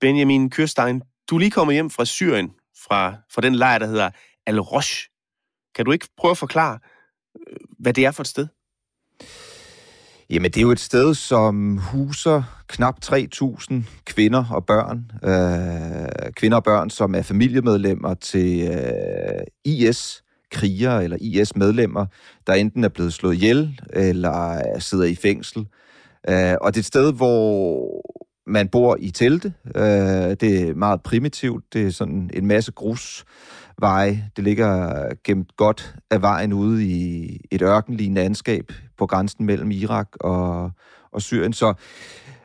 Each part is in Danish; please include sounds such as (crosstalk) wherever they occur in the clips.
Benjamin Kørstein, du er lige kommet hjem fra Syrien, fra, fra den lejr, der hedder Al-Rosh. Kan du ikke prøve at forklare, øh, hvad det er for et sted? Jamen, det er jo et sted, som huser knap 3.000 kvinder og børn. Øh, kvinder og børn, som er familiemedlemmer til øh, IS-krigere eller IS-medlemmer, der enten er blevet slået ihjel eller sidder i fængsel. Øh, og det er et sted, hvor man bor i telte. Øh, det er meget primitivt. Det er sådan en masse grusvej. Det ligger gemt godt af vejen ude i et ørkenlignende landskab på grænsen mellem Irak og, og Syrien. Så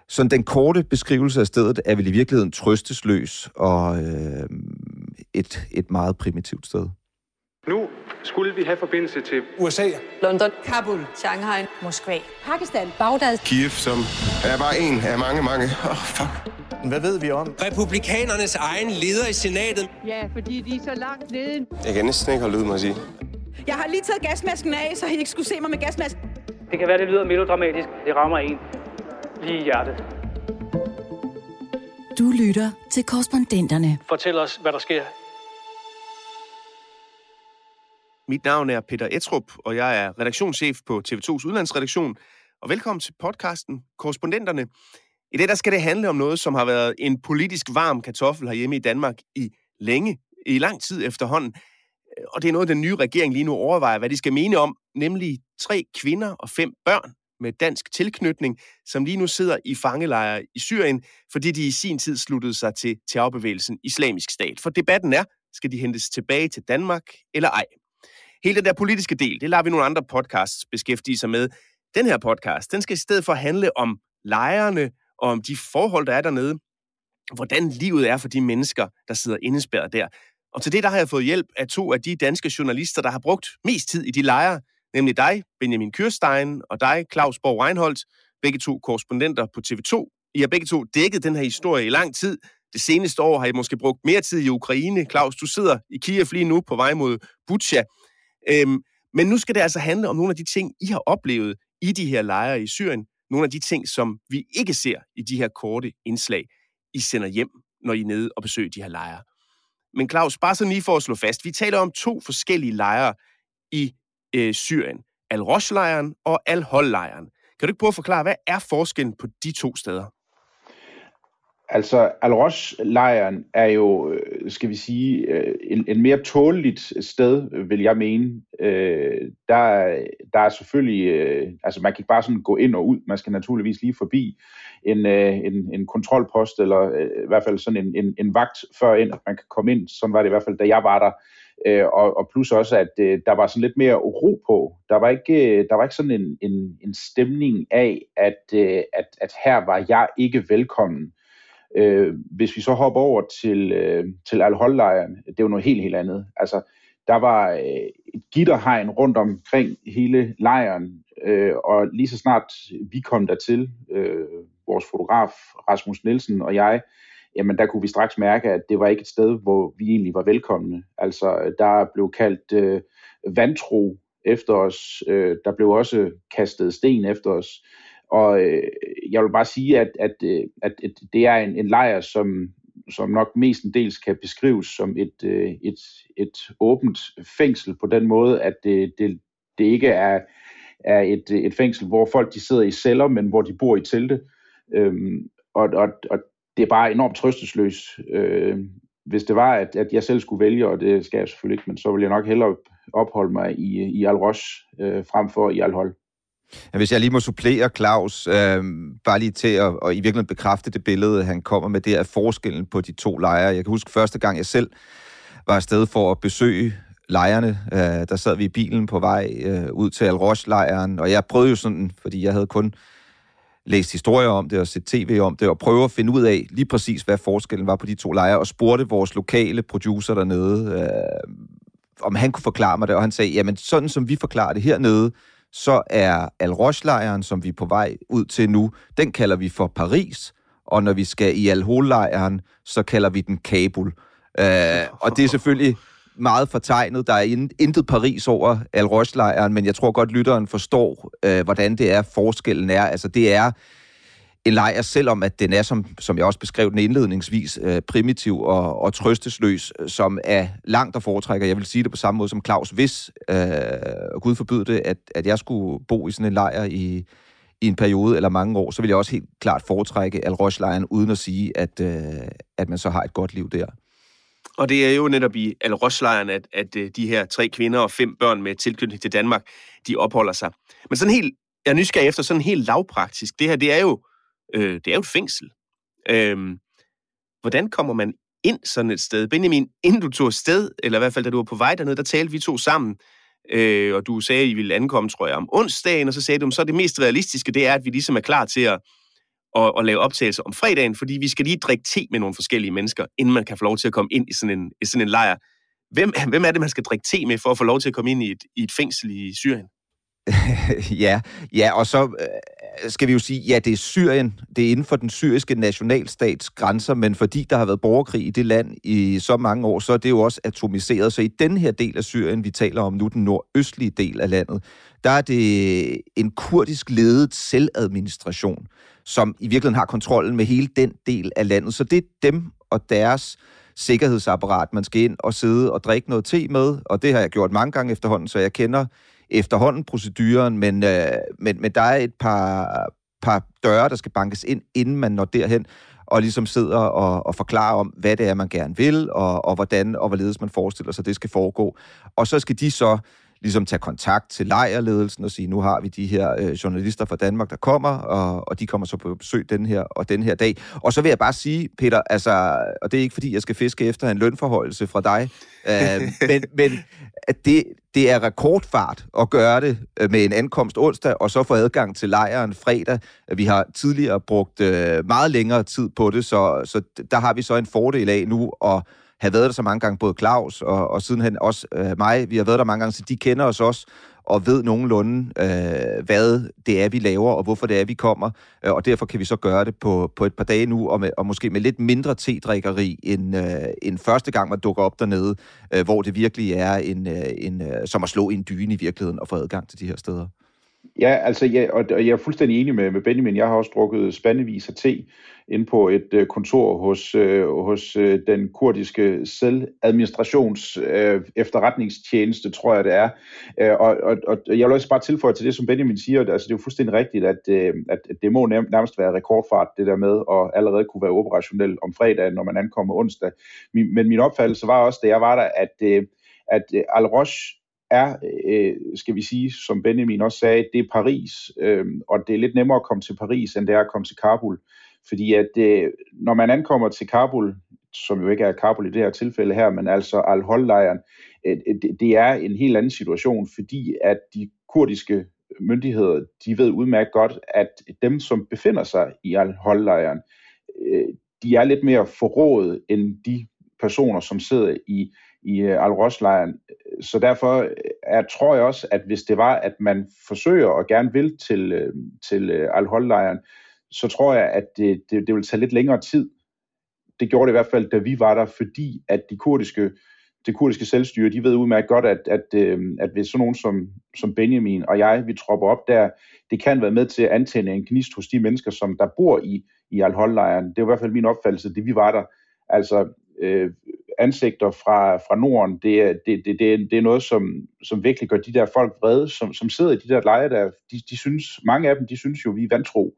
sådan den korte beskrivelse af stedet er vel i virkeligheden trøstesløs og øh, et, et meget primitivt sted. Nu skulle vi have forbindelse til USA, London, Kabul, Shanghai, Moskva, Pakistan, Bagdad, Kiev, som er bare en af mange, mange. Åh, oh, fuck. hvad ved vi om? Republikanernes egen leder i senatet. Ja, fordi de er så langt nede. Jeg kan næsten ikke holde ud, må jeg sige. Jeg har lige taget gasmasken af, så I ikke skulle se mig med gasmasken. Det kan være, det lyder melodramatisk. Det rammer en lige i hjertet. Du lytter til korrespondenterne. Fortæl os, hvad der sker mit navn er Peter Etrup, og jeg er redaktionschef på TV2's udlandsredaktion. Og velkommen til podcasten Korrespondenterne. I det der skal det handle om noget, som har været en politisk varm kartoffel herhjemme i Danmark i længe, i lang tid efterhånden. Og det er noget, den nye regering lige nu overvejer, hvad de skal mene om, nemlig tre kvinder og fem børn med dansk tilknytning, som lige nu sidder i fangelejre i Syrien, fordi de i sin tid sluttede sig til terrorbevægelsen Islamisk Stat. For debatten er, skal de hentes tilbage til Danmark eller ej? Hele den der politiske del, det lader vi nogle andre podcasts beskæftige sig med. Den her podcast, den skal i stedet for handle om lejrene og om de forhold, der er dernede. Hvordan livet er for de mennesker, der sidder indespærret der. Og til det, der har jeg fået hjælp af to af de danske journalister, der har brugt mest tid i de lejre, nemlig dig, Benjamin Kyrstein, og dig, Claus Borg Reinholdt, begge to korrespondenter på TV2. I har begge to dækket den her historie i lang tid. Det seneste år har I måske brugt mere tid i Ukraine. Claus, du sidder i Kiev lige nu på vej mod Butsja. Øhm, men nu skal det altså handle om nogle af de ting, I har oplevet i de her lejre i Syrien. Nogle af de ting, som vi ikke ser i de her korte indslag, I sender hjem, når I er nede og besøger de her lejre. Men Claus, bare sådan lige for at slå fast, vi taler om to forskellige lejre i øh, Syrien. Al-Rosh-lejren og Al-Hol-lejren. Kan du ikke prøve at forklare, hvad er forskellen på de to steder? Altså, Al-Rosh-lejren er jo, øh, skal vi sige, øh, en, en mere tåleligt sted, vil jeg mene. Øh, der, der er selvfølgelig, øh, altså man kan ikke bare sådan gå ind og ud, man skal naturligvis lige forbi en, øh, en, en kontrolpost, eller øh, i hvert fald sådan en, en, en vagt, før ind, man kan komme ind. Sådan var det i hvert fald, da jeg var der. Øh, og, og plus også, at øh, der var sådan lidt mere ro på. Der var ikke, øh, der var ikke sådan en, en, en stemning af, at, øh, at, at her var jeg ikke velkommen. Øh, hvis vi så hopper over til, øh, til Al-Hol-lejren, det er jo noget helt, helt andet. Altså, der var øh, et gitterhegn rundt omkring hele lejren, øh, og lige så snart vi kom dertil, øh, vores fotograf Rasmus Nielsen og jeg, jamen der kunne vi straks mærke, at det var ikke et sted, hvor vi egentlig var velkomne. Altså, der blev kaldt øh, vantro efter os, øh, der blev også kastet sten efter os, og øh, jeg vil bare sige, at, at, øh, at, at det er en, en lejr, som, som nok mestendels kan beskrives som et, øh, et, et åbent fængsel på den måde, at det, det, det ikke er, er et, et fængsel, hvor folk de sidder i celler, men hvor de bor i telte. Øhm, og, og, og det er bare enormt trøstesløs. Øh, hvis det var, at, at jeg selv skulle vælge, og det skal jeg selvfølgelig ikke, men så ville jeg nok hellere opholde mig i, i Al-Rosh øh, frem for i Al Hol. Hvis jeg lige må supplere Claus, øh, bare lige til at og i virkeligheden bekræfte det billede, han kommer med, det er forskellen på de to lejre. Jeg kan huske første gang, jeg selv var afsted for at besøge lejrene. Øh, der sad vi i bilen på vej øh, ud til Al Rosh-lejren, og jeg prøvede jo sådan, fordi jeg havde kun læst historier om det og set tv om det, og prøve at finde ud af lige præcis, hvad forskellen var på de to lejre, og spurgte vores lokale producer dernede, øh, om han kunne forklare mig det, og han sagde, jamen sådan som vi forklarer det hernede, så er Al Roche-lejren, som vi er på vej ud til nu, den kalder vi for Paris, og når vi skal i Al lejren så kalder vi den Kabul. Øh, og det er selvfølgelig meget fortegnet. Der er intet Paris over Al Roche-lejren, men jeg tror godt, lytteren forstår, øh, hvordan det er, forskellen er. Altså, det er en lejr, selvom at den er, som, som jeg også beskrev den indledningsvis, øh, primitiv og, og trøstesløs, som er langt at foretrækker. Jeg vil sige det på samme måde som Claus. Hvis, øh, Gud forbyde det, at, at jeg skulle bo i sådan en lejr i, i en periode eller mange år, så vil jeg også helt klart foretrække Al lejren uden at sige, at, øh, at man så har et godt liv der. Og det er jo netop i Al lejren at, at øh, de her tre kvinder og fem børn med tilknytning til Danmark, de opholder sig. Men sådan helt, jeg er nysgerrig efter sådan helt lavpraktisk. Det her, det er jo, øh, det er jo et fængsel. Øh, hvordan kommer man ind sådan et sted? Benjamin, inden du tog sted, eller i hvert fald da du var på vej dernede, der talte vi to sammen, øh, og du sagde, at I ville ankomme, tror jeg, om onsdagen, og så sagde du, så det mest realistiske, det er, at vi ligesom er klar til at, at, at lave optagelser om fredagen, fordi vi skal lige drikke te med nogle forskellige mennesker, inden man kan få lov til at komme ind i sådan en, i sådan en lejr. Hvem, (laughs) hvem er det, man skal drikke te med for at få lov til at komme ind i et, i et fængsel i Syrien? (laughs) ja, ja, og så øh, skal vi jo sige, ja, det er Syrien, det er inden for den syriske nationalstats grænser, men fordi der har været borgerkrig i det land i så mange år, så er det jo også atomiseret. Så i den her del af Syrien, vi taler om nu, den nordøstlige del af landet, der er det en kurdisk ledet selvadministration, som i virkeligheden har kontrollen med hele den del af landet. Så det er dem og deres sikkerhedsapparat, man skal ind og sidde og drikke noget te med, og det har jeg gjort mange gange efterhånden, så jeg kender efterhånden proceduren, men, øh, men, men der er et par, par døre, der skal bankes ind, inden man når derhen, og ligesom sidder og, og forklarer om, hvad det er, man gerne vil, og, og hvordan og hvorledes man forestiller sig, det skal foregå. Og så skal de så ligesom tage kontakt til lejrledelsen og sige, nu har vi de her øh, journalister fra Danmark, der kommer, og, og de kommer så på besøg den her og den her dag. Og så vil jeg bare sige, Peter, altså, og det er ikke fordi, jeg skal fiske efter en lønforholdelse fra dig, øh, (laughs) men, men at det, det er rekordfart at gøre det øh, med en ankomst onsdag, og så få adgang til lejren fredag. Vi har tidligere brugt øh, meget længere tid på det, så, så der har vi så en fordel af nu at have været der så mange gange, både Claus og, og sidenhen også øh, mig. Vi har været der mange gange, så de kender os også og ved nogenlunde, øh, hvad det er, vi laver, og hvorfor det er, vi kommer. Øh, og derfor kan vi så gøre det på, på et par dage nu, og, med, og måske med lidt mindre tedrikkeri, end, øh, end første gang, man dukker op dernede, øh, hvor det virkelig er en, øh, en, øh, som at slå en dyne i virkeligheden og få adgang til de her steder. Ja, altså, ja, og, og jeg er fuldstændig enig med, med Benjamin. Jeg har også drukket spandevis af te ind på et øh, kontor hos, øh, hos øh, den kurdiske selvadministrations øh, efterretningstjeneste, tror jeg det er. Øh, og, og, og jeg vil også bare tilføje til det, som Benjamin siger, altså det er jo fuldstændig rigtigt, at, øh, at det må nærmest være rekordfart, det der med at allerede kunne være operationel om fredagen, når man ankommer onsdag. Min, men min opfattelse var også, da jeg var der, at, øh, at øh, Al-Rosh er, øh, skal vi sige, som Benjamin også sagde, det er Paris, øh, og det er lidt nemmere at komme til Paris, end det er at komme til Kabul. Fordi at øh, når man ankommer til Kabul, som jo ikke er Kabul i det her tilfælde her, men altså Al-Hol-lejren, øh, øh det, det er en helt anden situation, fordi at de kurdiske myndigheder, de ved udmærket godt, at dem, som befinder sig i Al-Hol-lejren, øh, de er lidt mere forrådet end de personer, som sidder i i øh, al lejren så derfor øh, er, tror jeg også, at hvis det var, at man forsøger og gerne vil til, øh, til øh, Al-Hol-lejren, så tror jeg, at det, det, det vil tage lidt længere tid. Det gjorde det i hvert fald, da vi var der, fordi at de kurdiske, det kurdiske selvstyre, de ved udmærket godt, at, at, at hvis sådan nogen som, som Benjamin og jeg, vi tropper op der, det kan være med til at antænde en gnist hos de mennesker, som der bor i, i Al-Hol-lejren. Det var i hvert fald min opfattelse, det vi var der. Altså, øh, ansigter fra, fra Norden, det er, det, det, det, er, det er noget, som, som virkelig gør de der folk vrede, som, som sidder i de der lejre der, de, de synes, mange af dem, de synes jo, vi er vantro.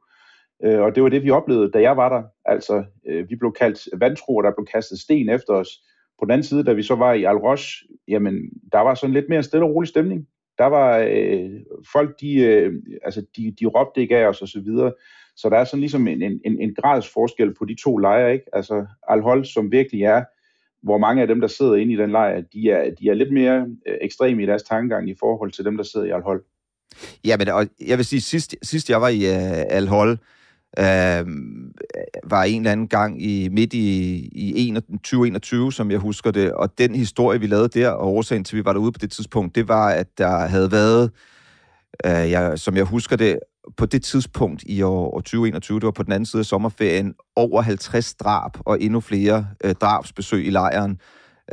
Øh, og det var det, vi oplevede, da jeg var der. Altså, øh, vi blev kaldt vantro, og der blev kastet sten efter os. På den anden side, da vi så var i Al Roche, jamen, der var sådan lidt mere stille og rolig stemning. Der var øh, folk, de, øh, altså, de, de råbte ikke af os og så videre. Så der er sådan ligesom en, en, en grads forskel på de to lejre, ikke? Altså Al-Hol, som virkelig er, hvor mange af dem, der sidder inde i den lejr, de er, de er lidt mere øh, ekstreme i deres tankegang i forhold til dem, der sidder i Al-Hol. Ja, men og jeg vil sige, sidst, sidst jeg var i uh, Al-Hol, uh, var en eller anden gang i midt i, i 2021, som jeg husker det, og den historie, vi lavede der, og årsagen til, at vi var derude på det tidspunkt, det var, at der havde været, uh, jeg, som jeg husker det, på det tidspunkt i år, år 2021, det var på den anden side af sommerferien, over 50 drab og endnu flere øh, drabsbesøg i lejren.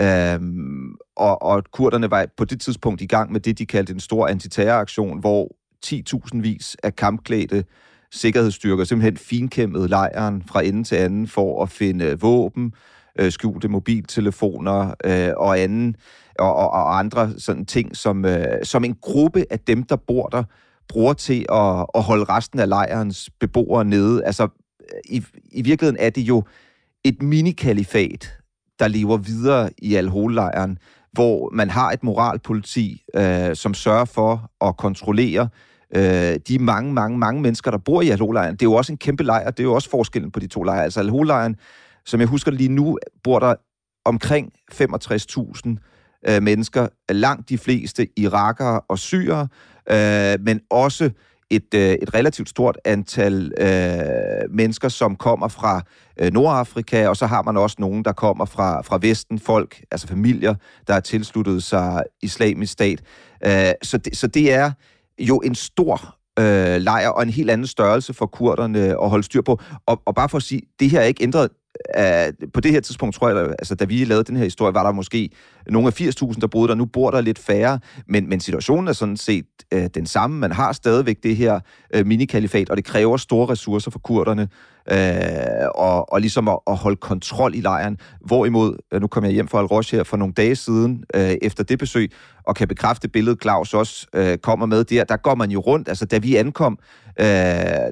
Øhm, og, og kurderne var på det tidspunkt i gang med det, de kaldte en stor antiterroraktion, hvor 10.000 vis af kampklædte sikkerhedsstyrker simpelthen finkæmmede lejren fra ende til anden for at finde øh, våben, øh, skjulte mobiltelefoner øh, og anden og, og, og andre sådan ting, som, øh, som en gruppe af dem, der bor der, bruger til at, at holde resten af lejrens beboere nede. Altså, i, i virkeligheden er det jo et minikalifat, der lever videre i Al-Hol-lejren, hvor man har et moralpoliti, øh, som sørger for at kontrollere øh, de mange, mange, mange mennesker, der bor i Al-Hol-lejren. Det er jo også en kæmpe lejr, det er jo også forskellen på de to lejre. Altså Al-Hol-lejren, som jeg husker lige nu, bor der omkring 65.000 øh, mennesker, langt de fleste irakere og syrere, øh, men også et, øh, et relativt stort antal øh, mennesker, som kommer fra øh, Nordafrika, og så har man også nogen, der kommer fra, fra Vesten, folk, altså familier, der har tilsluttet sig islamisk stat. Øh, så, det, så det er jo en stor øh, lejr og en helt anden størrelse for kurderne at holde styr på. Og, og bare for at sige, det her er ikke ændret Uh, på det her tidspunkt, tror jeg, altså, da vi lavede den her historie, var der måske nogle af 80.000, der boede der. Nu bor der lidt færre, men, men situationen er sådan set uh, den samme. Man har stadigvæk det her øh, uh, minikalifat, og det kræver store ressourcer for kurderne øh, og, og ligesom at, at holde kontrol i lejren. Hvorimod, øh, nu kom jeg hjem fra Al Roche her for nogle dage siden, øh, efter det besøg, og kan bekræfte billedet, Claus også øh, kommer med der. Der går man jo rundt. Altså, da vi ankom, øh,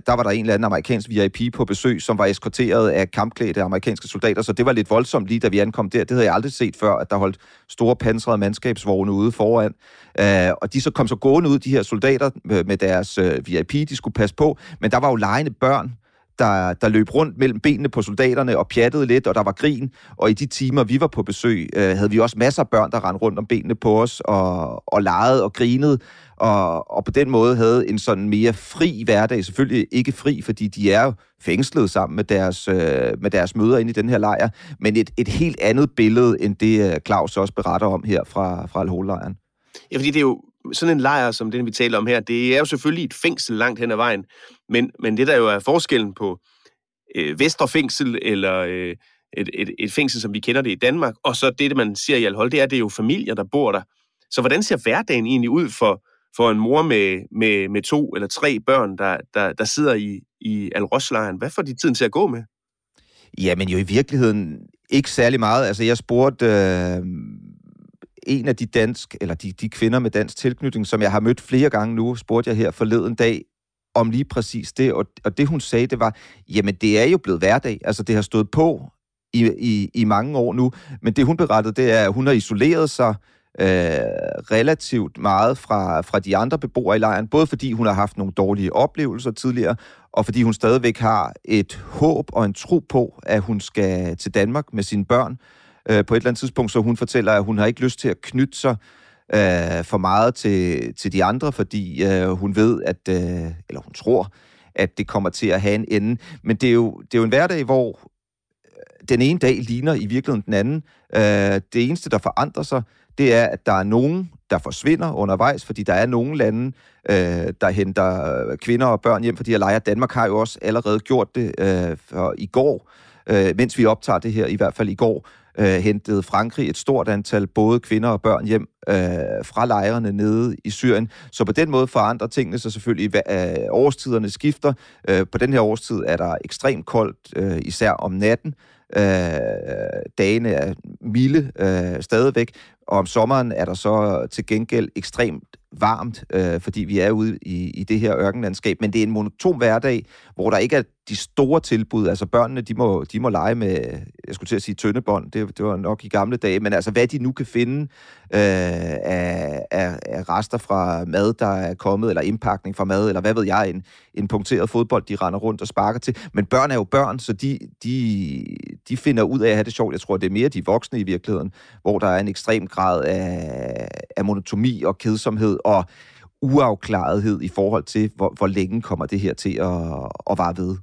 der var der en eller anden amerikansk VIP på besøg, som var eskorteret af kampklædte amerikanske soldater, så det var lidt voldsomt lige da vi ankom der. Det havde jeg aldrig set før, at der holdt store pansrede mandskabsvogne ude foran. Øh, og de så kom så gående ud, de her soldater, med deres øh, VIP, de skulle passe på. Men der var jo lejende børn, der, der løb rundt mellem benene på soldaterne og pjattede lidt, og der var grin. Og i de timer, vi var på besøg, øh, havde vi også masser af børn, der rendte rundt om benene på os og, og legede og grinede. Og, og på den måde havde en sådan mere fri hverdag. Selvfølgelig ikke fri, fordi de er jo fængslet sammen med deres, øh, med deres møder inde i den her lejr. Men et, et helt andet billede, end det øh, Claus også beretter om her fra, fra Al-Hol-lejren. Ja, fordi det er jo sådan en lejr, som den vi taler om her, det er jo selvfølgelig et fængsel langt hen ad vejen, men, men det der jo er forskellen på øh, Vesterfængsel, eller øh, et, et, et fængsel, som vi kender det i Danmark, og så det, man ser i Alhold, det er, det er jo familier, der bor der. Så hvordan ser hverdagen egentlig ud for, for en mor med, med, med to eller tre børn, der, der, der sidder i, i al Hvad får de tiden til at gå med? Jamen jo i virkeligheden ikke særlig meget. Altså jeg spurgte øh, en af de dansk, eller de, de kvinder med dansk tilknytning, som jeg har mødt flere gange nu, spurgte jeg her forleden dag, om lige præcis det, og, og det hun sagde, det var, jamen det er jo blevet hverdag, altså det har stået på i, i, i mange år nu, men det hun berettede, det er, at hun har isoleret sig øh, relativt meget fra, fra de andre beboere i lejren, både fordi hun har haft nogle dårlige oplevelser tidligere, og fordi hun stadigvæk har et håb og en tro på, at hun skal til Danmark med sine børn. øh, Øh, på et eller andet tidspunkt, så hun fortæller, at hun har ikke lyst til at knytte sig øh, for meget til, til de andre, fordi øh, hun ved, at, øh, eller hun tror, at det kommer til at have en ende. Men det er jo, det er jo en hverdag, hvor øh, den ene dag ligner i virkeligheden den anden. Øh, det eneste, der forandrer sig, det er, at der er nogen, der forsvinder undervejs, fordi der er nogle lande, øh, der henter øh, kvinder og børn hjem, fra de her lejre. Danmark har jo også allerede gjort det øh, for i går, øh, mens vi optager det her, i hvert fald i går, øh, hentede Frankrig et stort antal både kvinder og børn hjem øh, fra lejrene nede i Syrien. Så på den måde forandrer tingene sig selvfølgelig. Øh, årstiderne skifter. Øh, på den her årstid er der ekstremt koldt, øh, især om natten. Øh, dagene er milde øh, stadigvæk, og om sommeren er der så til gengæld ekstremt varmt, øh, fordi vi er ude i, i det her ørkenlandskab, men det er en monoton hverdag, hvor der ikke er de store tilbud. Altså børnene, de må, de må lege med, jeg skulle til at sige tøndebånd, det, det var nok i gamle dage, men altså hvad de nu kan finde øh, af, af, af rester fra mad, der er kommet, eller indpakning fra mad, eller hvad ved jeg, en, en punkteret fodbold, de render rundt og sparker til. Men børn er jo børn, så de, de, de finder ud af at have det sjovt. Jeg tror, det er mere de voksne i virkeligheden, hvor der er en ekstrem grad af, af monotomi og kedsomhed og uafklarethed i forhold til, hvor, hvor længe kommer det her til at, at vare ved.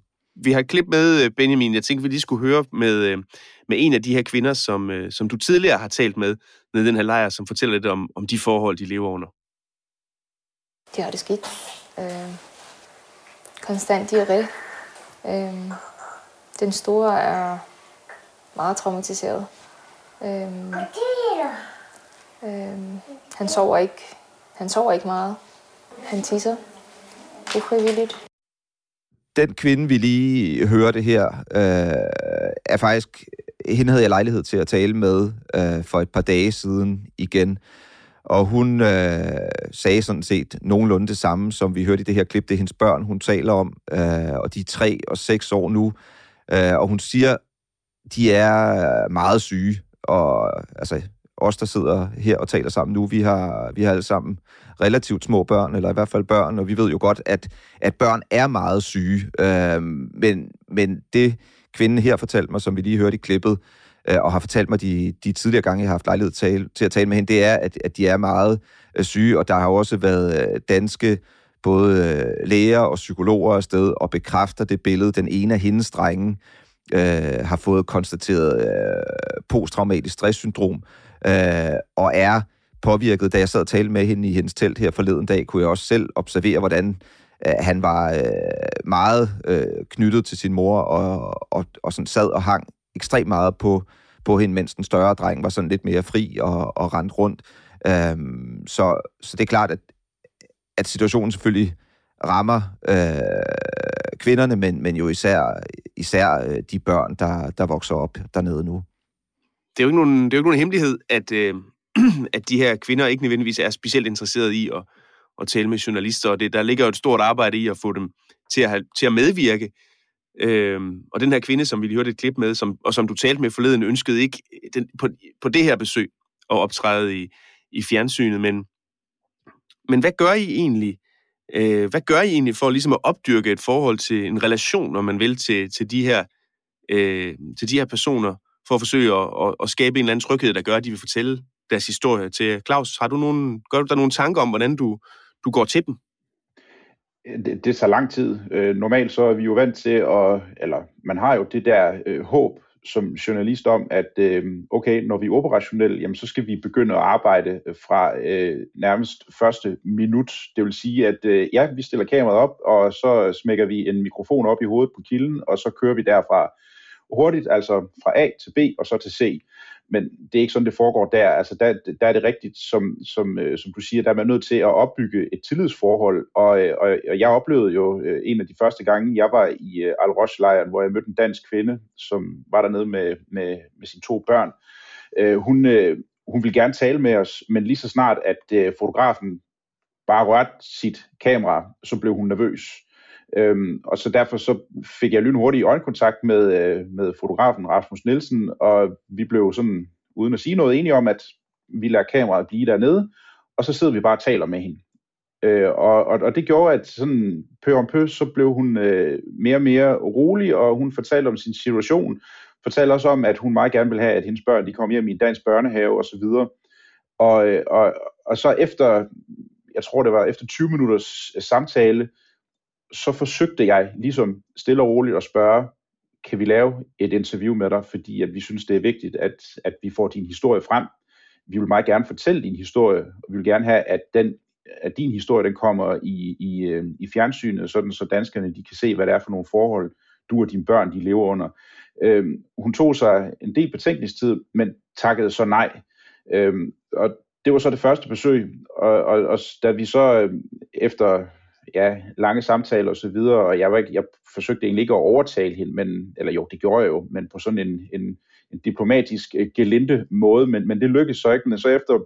Vi har et klip med, øh, Benjamin. Jeg tænkte, vi lige skulle høre med, øh, med en af de her kvinder, som, øh, som du tidligere har talt med nede i den her lejr, som fortæller lidt om, om de forhold, de lever under. De har det skidt. Øh, konstant diarré. Øh, den store er meget traumatiseret. Øh, øh, han sover ikke. Han sover ikke meget. Han tisser ufrivilligt den kvinde, vi lige hørte her, øh, er faktisk... Hende havde jeg lejlighed til at tale med øh, for et par dage siden igen. Og hun øh, sagde sådan set nogenlunde det samme, som vi hørte i det her klip. Det er hendes børn, hun taler om, øh, og de er tre og seks år nu. Øh, og hun siger, de er meget syge. Og altså, os, der sidder her og taler sammen nu, vi har, vi har alle sammen relativt små børn, eller i hvert fald børn, og vi ved jo godt, at, at børn er meget syge. Øh, men, men det kvinden her fortalte mig, som vi lige hørte i klippet, øh, og har fortalt mig de, de tidligere gange, jeg har haft lejlighed til, tale, til at tale med hende, det er, at, at de er meget øh, syge, og der har også været øh, danske både øh, læger og psykologer afsted og bekræfter det billede. Den ene af hendes drenge øh, har fået konstateret øh, posttraumatisk stresssyndrom, øh, og er påvirket. Da jeg sad og talte med hende i hendes telt her forleden dag, kunne jeg også selv observere, hvordan Øh, han var øh, meget øh, knyttet til sin mor, og, og, og sådan sad og hang ekstremt meget på, på hende, mens den større dreng var sådan lidt mere fri og, og rendt rundt. Øhm, så, så det er klart, at, at situationen selvfølgelig rammer øh, kvinderne, men, men jo især, især øh, de børn, der, der vokser op dernede nu det er jo ikke nogen, det er jo ikke nogen hemmelighed, at, øh, (clears throat) at de her kvinder ikke nødvendigvis er specielt interesserede i at, at tale med journalister, og det, der ligger jo et stort arbejde i at få dem til at, have, til at medvirke. Øhm, og den her kvinde, som vi lige hørte et klip med, som, og som du talte med forleden, ønskede ikke øh, den, på, på det her besøg at optræde i, i fjernsynet, men, men hvad gør I egentlig? Øh, hvad gør I egentlig for ligesom at opdyrke et forhold til en relation, når man vil, til, til, de, her, øh, til de her personer, for at forsøge at, at, at skabe en eller anden tryghed, der gør, at de vil fortælle deres historie til Claus. Har du nogen, gør du der nogle tanker om, hvordan du, du går til dem? Øh, det, det tager lang tid. Øh, normalt så er vi jo vant til at, eller man har jo det der øh, håb som journalist om, at øh, okay, når vi er operationelle, jamen, så skal vi begynde at arbejde fra øh, nærmest første minut. Det vil sige, at øh, ja, vi stiller kameraet op, og så smækker vi en mikrofon op i hovedet på kilden, og så kører vi derfra hurtigt, altså fra A til B og så til C. Men det er ikke sådan, det foregår der. Altså der, der er det rigtigt, som, som, øh, som du siger, der er man nødt til at opbygge et tillidsforhold. Og, øh, og, og jeg oplevede jo øh, en af de første gange, jeg var i øh, al lejren hvor jeg mødte en dansk kvinde, som var dernede med, med, med sine to børn. Øh, hun, øh, hun ville gerne tale med os, men lige så snart, at fotografen bare rørte sit kamera, så blev hun nervøs. Øhm, og så derfor så fik jeg lynhurtigt øjenkontakt med, øh, med fotografen Rasmus Nielsen, og vi blev sådan, uden at sige noget, enige om, at vi lader kameraet blive dernede, og så sidder vi bare og taler med hende. Øh, og, og, og det gjorde, at sådan pø om pø, så blev hun øh, mere og mere rolig, og hun fortalte om sin situation, fortalte også om, at hun meget gerne vil have, at hendes børn de kom hjem i en dansk børnehave osv. Og, og, øh, og, og så efter, jeg tror det var efter 20 minutters samtale, så forsøgte jeg ligesom stille og roligt at spørge, kan vi lave et interview med dig, fordi at vi synes, det er vigtigt, at, at vi får din historie frem. Vi vil meget gerne fortælle din historie, og vi vil gerne have, at, den, at din historie den kommer i, i, øh, i fjernsynet, sådan så danskerne de kan se, hvad det er for nogle forhold, du og dine børn de lever under. Øhm, hun tog sig en del betænkningstid, men takkede så nej. Øhm, og det var så det første besøg, og, og, og da vi så øh, efter ja, lange samtaler og så videre, og jeg, var ikke, jeg forsøgte egentlig ikke at overtale hende, men, eller jo, det gjorde jeg jo, men på sådan en, en, en diplomatisk uh, gelinde måde, men, men det lykkedes så ikke, men så efter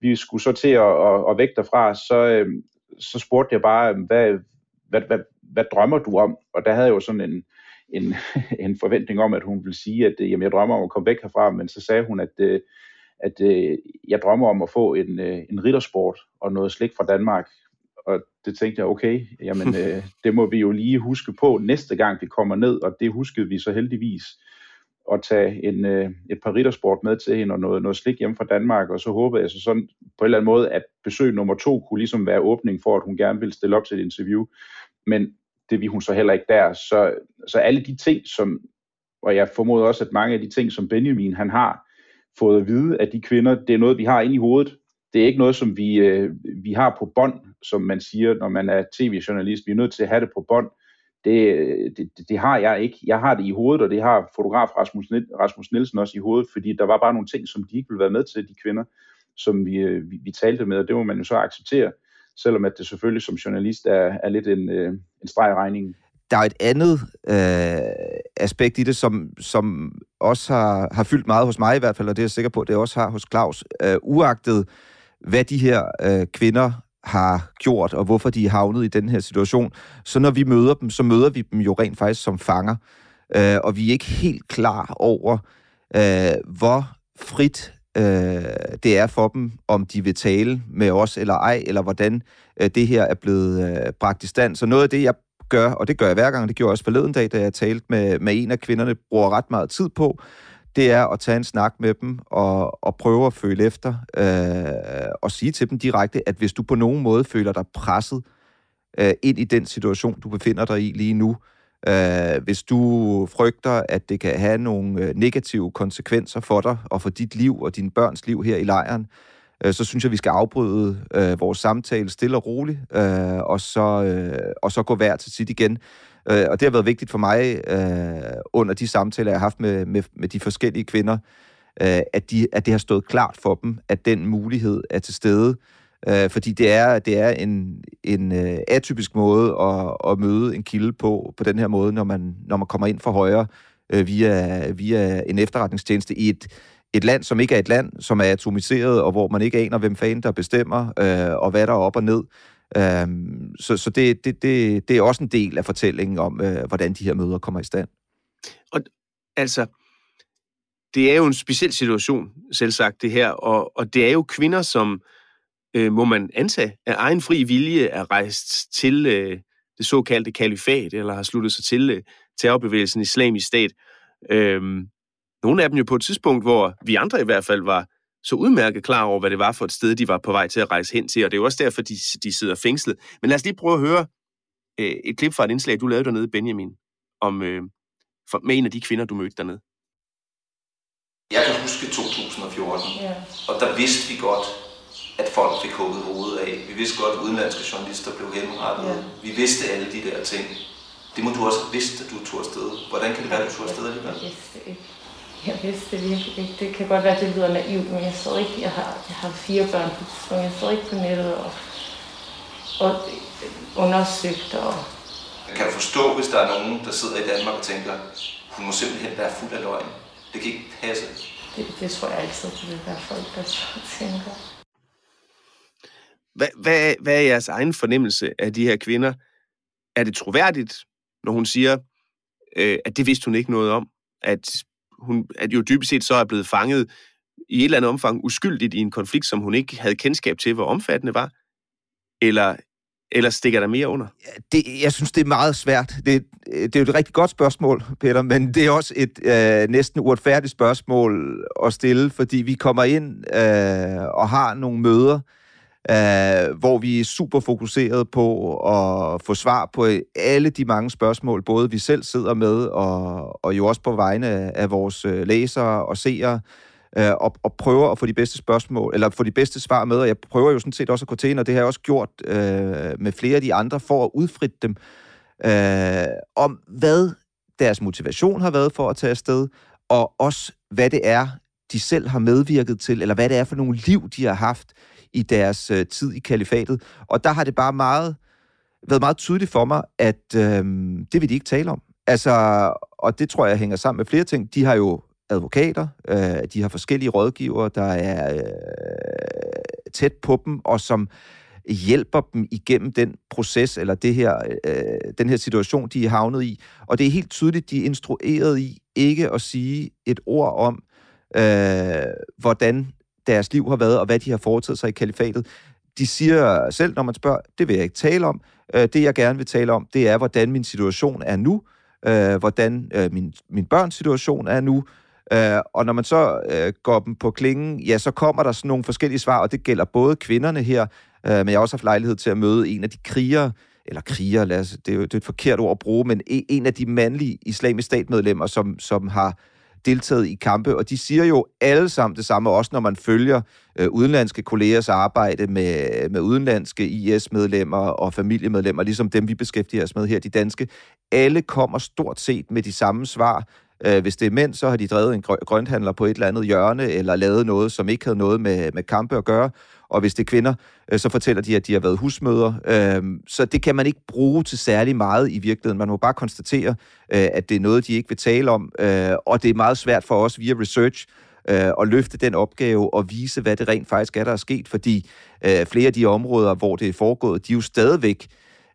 vi skulle så til at, at, at vække derfra, så, øh, så spurgte jeg bare, øhm, hvad, hvad, hvad, hvad drømmer du om? Og der havde jeg jo sådan en, en, (laughs) en forventning om, at hun ville sige, at øh, jamen, jeg drømmer om at komme væk herfra, men så sagde hun, at, at øh, jeg drømmer om at få en, øh, en riddersport og noget slik fra Danmark. Og det tænkte jeg, okay, jamen, (laughs) det må vi jo lige huske på næste gang, vi kommer ned, og det huskede vi så heldigvis at tage en, et par riddersport med til hende og noget, noget slik hjem fra Danmark, og så håbede jeg så sådan på en eller anden måde, at besøg nummer to kunne ligesom være åbning for, at hun gerne ville stille op til et interview. Men det vi hun så heller ikke der. Så, så alle de ting, som, og jeg formoder også, at mange af de ting, som Benjamin han har fået at vide af de kvinder, det er noget, vi har inde i hovedet. Det er ikke noget, som vi, øh, vi har på bånd, som man siger, når man er tv-journalist. Vi er nødt til at have det på bånd. Det, øh, det, det har jeg ikke. Jeg har det i hovedet, og det har fotograf Rasmus, Rasmus Nielsen også i hovedet, fordi der var bare nogle ting, som de ikke ville være med til, de kvinder, som vi, øh, vi, vi talte med, og det må man jo så acceptere selvom at det selvfølgelig som journalist er, er lidt en, øh, en streg i regningen. Der er et andet øh, aspekt i det, som, som også har, har fyldt meget hos mig i hvert fald, og det er jeg sikker på, at det også har hos Claus. Øh, uagtet hvad de her øh, kvinder har gjort, og hvorfor de er havnet i den her situation, så når vi møder dem, så møder vi dem jo rent faktisk som fanger. Øh, og vi er ikke helt klar over, øh, hvor frit øh, det er for dem, om de vil tale med os eller ej, eller hvordan øh, det her er blevet øh, bragt i stand. Så noget af det, jeg gør, og det gør jeg hver gang, det gjorde jeg også forleden dag, da jeg talte med, med en af kvinderne, bruger ret meget tid på, det er at tage en snak med dem og, og prøve at føle efter øh, og sige til dem direkte, at hvis du på nogen måde føler dig presset øh, ind i den situation, du befinder dig i lige nu, Øh, hvis du frygter, at det kan have nogle øh, negative konsekvenser for dig og for dit liv og dine børns liv her i lejren, øh, så synes jeg, vi skal afbryde øh, vores samtale stille og roligt, øh, og, så, øh, og så gå hver til sit igen. Øh, og det har været vigtigt for mig øh, under de samtaler, jeg har haft med, med, med de forskellige kvinder, øh, at, de, at det har stået klart for dem, at den mulighed er til stede, Øh, fordi det er, det er en, en øh, atypisk måde at, at møde en kilde på, på den her måde, når man, når man kommer ind for højre øh, via, via en efterretningstjeneste i et, et land, som ikke er et land, som er atomiseret, og hvor man ikke aner, hvem fanden der bestemmer, øh, og hvad der er op og ned. Øhm, så så det, det, det, det er også en del af fortællingen om, øh, hvordan de her møder kommer i stand. Og altså, det er jo en speciel situation, selv sagt det her, og, og det er jo kvinder, som øh, må man antage, af egen fri vilje er rejst til øh, det såkaldte kalifat, eller har sluttet sig til øh, terrorbevægelsen islamisk stat. Øhm, nogle af dem jo på et tidspunkt, hvor vi andre i hvert fald var så udmærket klar over, hvad det var for et sted, de var på vej til at rejse hen til, og det er jo også derfor, de, de sidder fængslet. Men lad os lige prøve at høre øh, et klip fra et indslag, du lavede dernede, Benjamin, om, øh, for, med en af de kvinder, du mødte dernede. Jeg kan huske 2014, ja. og der vidste vi godt, at folk fik hugget hovedet af. Vi vidste godt, at udenlandske journalister blev henrettet. Ja. Vi vidste alle de der ting. Det må du også have vidst, at du tog afsted. Hvordan kan det være, at du tog afsted alligevel? Jeg vidste ikke. Jeg vidste det virkelig ikke. Det kan godt være, at det lyder naivt, men jeg sad ikke, jeg har, jeg har fire børn på tidspunkt. Jeg sad ikke på nettet og, og undersøgte. Og... Kan du forstå, hvis der er nogen, der sidder i Danmark og tænker, hun må simpelthen være fuld af løgn. Det kan ikke passe. Det, det tror jeg ikke, så det vil være folk, der tænker. Hvad, hvad, hvad er jeres egen fornemmelse af de her kvinder? Er det troværdigt, når hun siger, øh, at det vidste hun ikke noget om? At hun at jo dybest set så er blevet fanget i et eller andet omfang uskyldigt i en konflikt, som hun ikke havde kendskab til, hvor omfattende var? Eller, eller stikker der mere under? Det, jeg synes, det er meget svært. Det, øh, det er jo et rigtig godt spørgsmål, Peter, men det er også et øh, næsten uretfærdigt spørgsmål at stille, fordi vi kommer ind øh, og har nogle møder, øh, hvor vi er super fokuseret på at få svar på alle de mange spørgsmål, både vi selv sidder med, og, og jo også på vegne af, vores øh, læsere og seere, øh, og, og prøver at få de bedste spørgsmål, eller få de bedste svar med, og jeg prøver jo sådan set også at gå til ind, og det har jeg også gjort øh, med flere af de andre, for at udfritte dem øh, om, hvad deres motivation har været for at tage afsted, og også hvad det er, de selv har medvirket til, eller hvad det er for nogle liv, de har haft, i deres øh, tid i kalifatet. Og der har det bare meget været meget tydeligt for mig, at øh, det vil de ikke tale om. Altså, og det tror jeg hænger sammen med flere ting. De har jo advokater, øh, de har forskellige rådgivere, der er øh, tæt på dem, og som hjælper dem igennem den proces, eller det her, øh, den her situation, de er havnet i. Og det er helt tydeligt, de er instrueret i ikke at sige et ord om, øh, hvordan deres liv har været, og hvad de har foretaget sig i kalifatet. De siger selv, når man spørger, det vil jeg ikke tale om. Øh, det, jeg gerne vil tale om, det er, hvordan min situation er nu, øh, hvordan øh, min, min børns situation er nu, Øh, og når man så øh, går dem på klingen, ja, så kommer der sådan nogle forskellige svar, og det gælder både kvinderne her, øh, men jeg har også haft lejlighed til at møde en af de krigere, eller kriger, lad os, det, er jo, det er et forkert ord at bruge, men en af de mandlige islamiske statmedlemmer, som, som har deltaget i kampe, og de siger jo alle sammen det samme, også når man følger øh, udenlandske kollegers arbejde med, med udenlandske IS-medlemmer og familiemedlemmer, ligesom dem, vi beskæftiger os med her, de danske. Alle kommer stort set med de samme svar. Øh, hvis det er mænd, så har de drevet en grønthandler på et eller andet hjørne, eller lavet noget, som ikke havde noget med, med kampe at gøre. Og hvis det er kvinder, øh, så fortæller de, at de har været husmøder. Øh, så det kan man ikke bruge til særlig meget i virkeligheden. Man må bare konstatere, øh, at det er noget, de ikke vil tale om. Øh, og det er meget svært for os via research øh, at løfte den opgave og vise, hvad det rent faktisk er, der er sket. Fordi øh, flere af de områder, hvor det er foregået, de er jo stadigvæk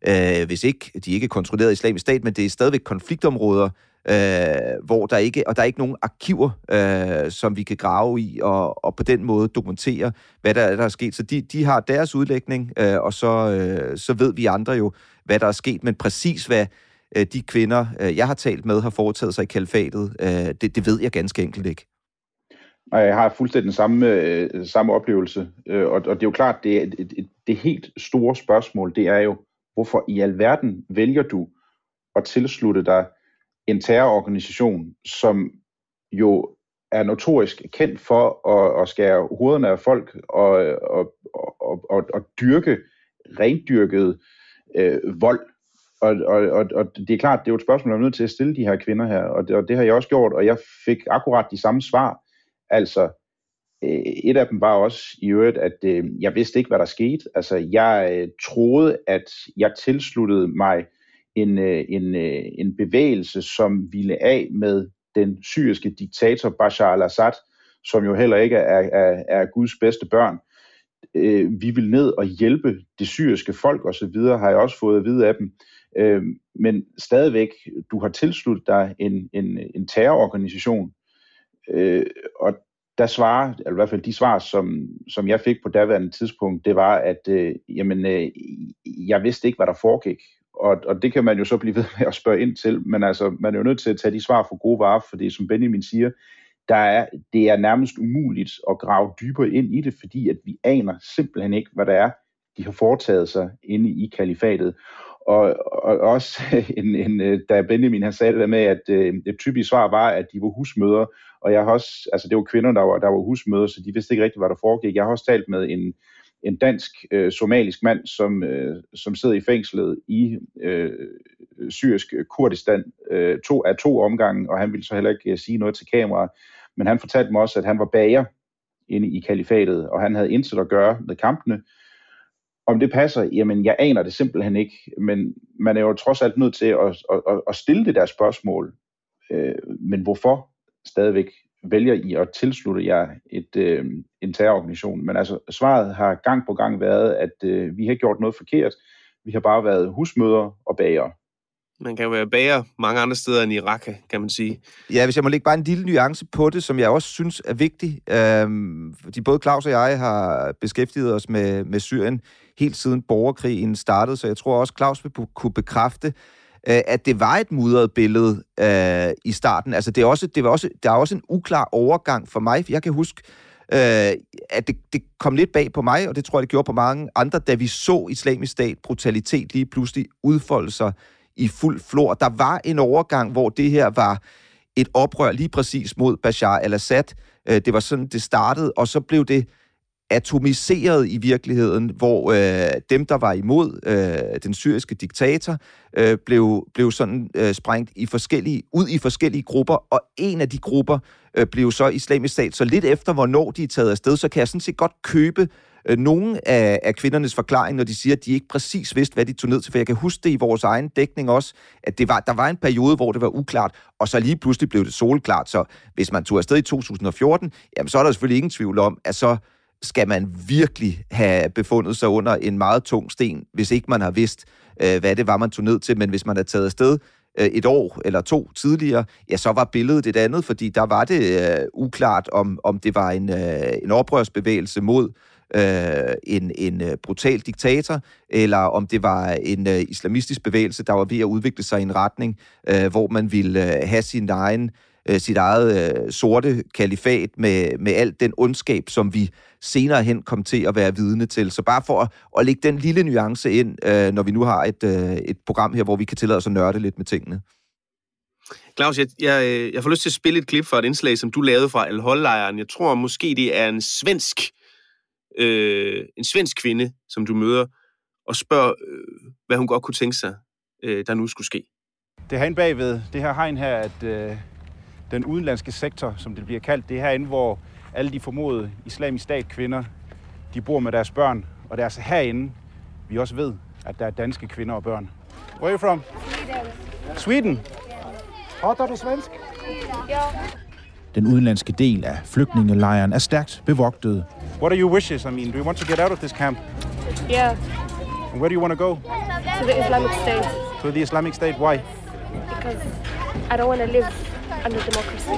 øh, hvis ikke de ikke er kontrolleret islamisk stat, men det er stadigvæk konfliktområder, øh, hvor der ikke, og der er ikke nogen arkiver, øh, som vi kan grave i, og, og på den måde dokumentere, hvad der, der er sket. Så de, de har deres udlægning, øh, og så, øh, så ved vi andre jo, hvad der er sket, men præcis hvad øh, de kvinder, øh, jeg har talt med, har foretaget sig i kalifatet, øh, det, det ved jeg ganske enkelt ikke. Og jeg har fuldstændig den samme, øh, samme oplevelse, øh, og, og det er jo klart, det, er, det, det helt store spørgsmål, det er jo, hvorfor i alverden vælger du at tilslutte dig en terrororganisation, som jo er notorisk kendt for at, at skære hovederne af folk og, og, og, og, og dyrke rendyrket øh, vold. Og, og, og, og det er klart, det er jo et spørgsmål, jeg er nødt til at stille de her kvinder her, og det, og det har jeg også gjort, og jeg fik akkurat de samme svar. Altså, øh, et af dem var også i øvrigt, at øh, jeg vidste ikke, hvad der skete. Altså, jeg øh, troede, at jeg tilsluttede mig øh, en, øh, en, øh, en bevægelse, som ville af med den syriske diktator Bashar al-Assad, som jo heller ikke er, er, er Guds bedste børn. Øh, vi vil ned og hjælpe det syriske folk osv., har jeg også fået at vide af dem. Øh, men stadigvæk, du har tilsluttet dig en, en, en terrororganisation, øh, og der svarer, eller i hvert fald de svar, som, som jeg fik på daværende tidspunkt, det var, at øh, jamen, øh, jeg vidste ikke, hvad der foregik og, og det kan man jo så blive ved med at spørge ind til, men altså, man er jo nødt til at tage de svar for gode varer, det som Benjamin siger, der er, det er nærmest umuligt at grave dybere ind i det, fordi at vi aner simpelthen ikke, hvad der er, de har foretaget sig inde i kalifatet. Og, og også, (laughs) en, en, da Benjamin han sagde det der med, at øh, et typisk svar var, at de var husmøder, og jeg har også, altså det var kvinder, der var, der var husmøder, så de vidste ikke rigtigt, hvad der foregik. Jeg har også talt med en, en dansk-somalisk øh, mand, som, øh, som sidder i fængslet i øh, syrisk øh, Kurdistan øh, to, af to omgange, og han ville så heller ikke øh, sige noget til kameraet. Men han fortalte mig også, at han var bager inde i kalifatet, og han havde intet at gøre med kampene. Om det passer, jamen jeg aner det simpelthen ikke, men man er jo trods alt nødt til at, at, at stille det der spørgsmål. Øh, men hvorfor stadigvæk vælger I at tilslutte jer et, øh, en terrororganisation. Men altså, svaret har gang på gang været, at øh, vi har gjort noget forkert. Vi har bare været husmøder og bager. Man kan jo være bager mange andre steder end i Raqqa, kan man sige. Ja, hvis jeg må lægge bare en lille nuance på det, som jeg også synes er vigtig. Øhm, fordi både Claus og jeg har beskæftiget os med, med Syrien helt siden borgerkrigen startede, så jeg tror også, Claus vil kunne bekræfte, øh, at det var et mudret billede øh, i starten. Altså, det er også, det var også, der er også en uklar overgang for mig. Jeg kan huske, øh, at det, det kom lidt bag på mig, og det tror jeg, det gjorde på mange andre, da vi så islamisk stat brutalitet lige pludselig udfolde sig i fuld flor. Der var en overgang, hvor det her var et oprør lige præcis mod Bashar al-Assad. Øh, det var sådan, det startede, og så blev det atomiseret i virkeligheden, hvor øh, dem, der var imod øh, den syriske diktator, øh, blev, blev sådan øh, sprængt i forskellige, ud i forskellige grupper, og en af de grupper øh, blev så islamisk stat. Så lidt efter, hvornår de er taget afsted, så kan jeg sådan set godt købe øh, nogle af, af kvindernes forklaring, når de siger, at de ikke præcis vidste, hvad de tog ned til. For jeg kan huske det i vores egen dækning også, at det var, der var en periode, hvor det var uklart, og så lige pludselig blev det solklart. Så hvis man tog afsted i 2014, jamen så er der selvfølgelig ingen tvivl om, at så skal man virkelig have befundet sig under en meget tung sten, hvis ikke man har vidst, øh, hvad det var, man tog ned til. Men hvis man er taget afsted øh, et år eller to tidligere, ja, så var billedet et andet, fordi der var det øh, uklart, om, om det var en, øh, en oprørsbevægelse mod øh, en, en øh, brutal diktator, eller om det var en øh, islamistisk bevægelse, der var ved at udvikle sig i en retning, øh, hvor man ville øh, have sin egen øh, sit eget øh, sorte kalifat med, med alt den ondskab, som vi senere hen kom til at være vidne til. Så bare for at, at lægge den lille nuance ind, øh, når vi nu har et, øh, et program her, hvor vi kan tillade os at nørde lidt med tingene. Claus, jeg, jeg, øh, jeg får lyst til at spille et klip fra et indslag, som du lavede fra Al-Hol-lejren. Jeg tror måske, det er en svensk, øh, en svensk kvinde, som du møder, og spørger, øh, hvad hun godt kunne tænke sig, øh, der nu skulle ske. Det er herinde bagved det her hegn her, at øh, den udenlandske sektor, som det bliver kaldt, det er herinde, hvor alle de formodede islamisk stat kvinder, de bor med deres børn, og det er altså herinde, vi også ved, at der er danske kvinder og børn. Where are you from? Sweden. Sweden? Hatar du svensk? Ja. Den udenlandske del af flygtningelejren er stærkt bevogtet. What are your wishes? I mean, do you want to get out of this camp? Yeah. And where do you want to go? To the Islamic State. To the Islamic State. Why? Because I don't want to live under democracy.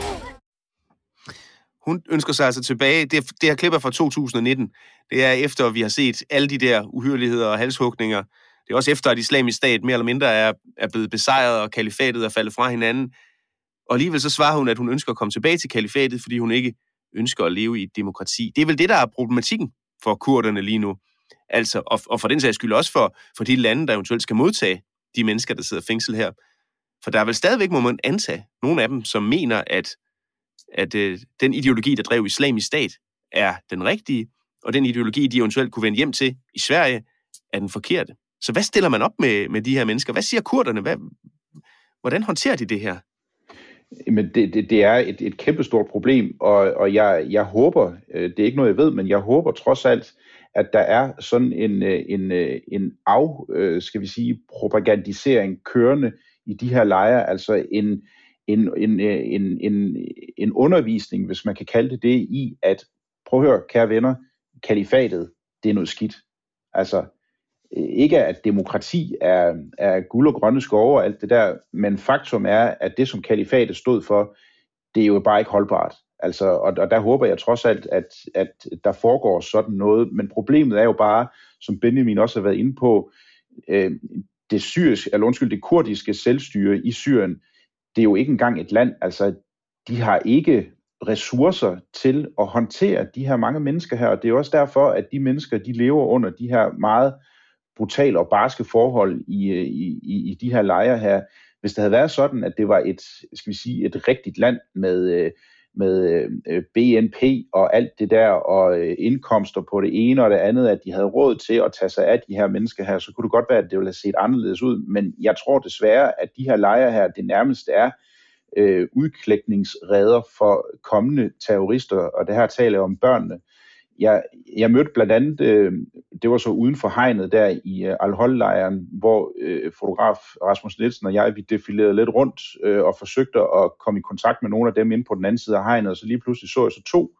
Hun ønsker sig altså tilbage. Det, det her klip er fra 2019. Det er efter, vi har set alle de der uhyreligheder og halshugninger. Det er også efter, at islamisk stat mere eller mindre er, er blevet besejret, og kalifatet er faldet fra hinanden. Og alligevel så svarer hun, at hun ønsker at komme tilbage til kalifatet, fordi hun ikke ønsker at leve i et demokrati. Det er vel det, der er problematikken for kurderne lige nu. Altså, og, og for den sags skyld også for, for de lande, der eventuelt skal modtage de mennesker, der sidder fængsel her. For der er vel stadigvæk, må man antage, nogle af dem, som mener, at, at øh, den ideologi, der drev islamisk stat, er den rigtige, og den ideologi, de eventuelt kunne vende hjem til i Sverige, er den forkerte. Så hvad stiller man op med, med de her mennesker? Hvad siger kurderne? Hvad, hvordan håndterer de det her? Men det, det, det er et, et kæmpestort problem, og, og jeg, jeg håber, øh, det er ikke noget, jeg ved, men jeg håber trods alt, at der er sådan en, øh, en, øh, en af, skal vi sige, propagandisering kørende i de her lejre, altså en, en, en, øh, en, en, en undervisning, hvis man kan kalde det det, i at, prøv at høre, kære venner, kalifatet, det er noget skidt. Altså, øh, ikke at demokrati er, er guld og grønne skove og alt det der, men faktum er, at det, som kalifatet stod for, det er jo bare ikke holdbart. Altså, og, og der håber jeg trods alt, at, at der foregår sådan noget. Men problemet er jo bare, som Benjamin også har været inde på, øh, det syriske, eller undskyld, det kurdiske selvstyre i Syrien, det er jo ikke engang et land. Altså, de har ikke ressourcer til at håndtere de her mange mennesker her, og det er også derfor, at de mennesker, de lever under de her meget brutale og barske forhold i, i, i de her lejre her. Hvis det havde været sådan, at det var et, skal vi sige, et rigtigt land med, øh, med øh, øh BNP og alt det der, og øh, indkomster på det ene og det andet, at de havde råd til at tage sig af de her mennesker her, så kunne det godt være, at det ville have set anderledes ud. Men jeg tror desværre, at de her lejre her, det nærmest er øh, udklækningsredder for kommende terrorister, og det her taler jeg om børnene jeg, jeg mødte blandt andet, øh, det var så uden for hegnet der i øh, Al-Hol-lejren, hvor øh, fotograf Rasmus Nielsen og jeg, vi defilerede lidt rundt øh, og forsøgte at komme i kontakt med nogle af dem inde på den anden side af hegnet, og så lige pludselig så jeg så to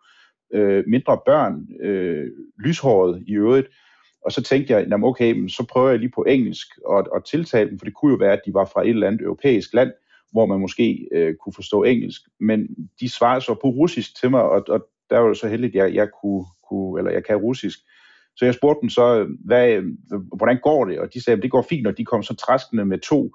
øh, mindre børn, øh, lyshåret i øvrigt, og så tænkte jeg, jamen okay, så prøver jeg lige på engelsk og, og tiltale dem, for det kunne jo være, at de var fra et eller andet europæisk land, hvor man måske øh, kunne forstå engelsk, men de svarede så på russisk til mig, og, og der var det så heldigt, at jeg, jeg kunne, kunne, eller jeg kan russisk. Så jeg spurgte dem så, hvad, hvordan går det? Og de sagde, at det går fint, og de kom så træskende med to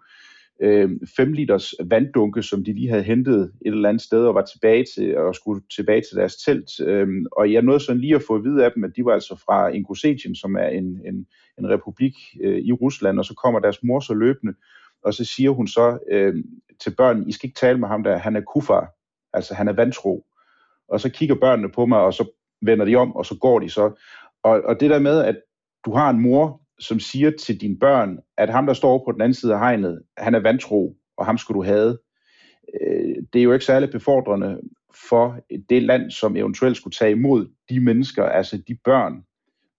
øh, 5 liters vanddunke, som de lige havde hentet et eller andet sted og var tilbage til, og skulle tilbage til deres telt. Øh, og jeg nåede sådan lige at få at vide af dem, at de var altså fra Ingusjetien, som er en, en, en republik øh, i Rusland, og så kommer deres mor så løbende, og så siger hun så øh, til børnene, I skal ikke tale med ham der, han er kufar, altså han er vantro. Og så kigger børnene på mig, og så vender de om, og så går de så. Og, og det der med, at du har en mor, som siger til dine børn, at ham, der står på den anden side af hegnet, han er vantro, og ham skulle du have. Øh, det er jo ikke særlig befordrende for det land, som eventuelt skulle tage imod de mennesker, altså de børn,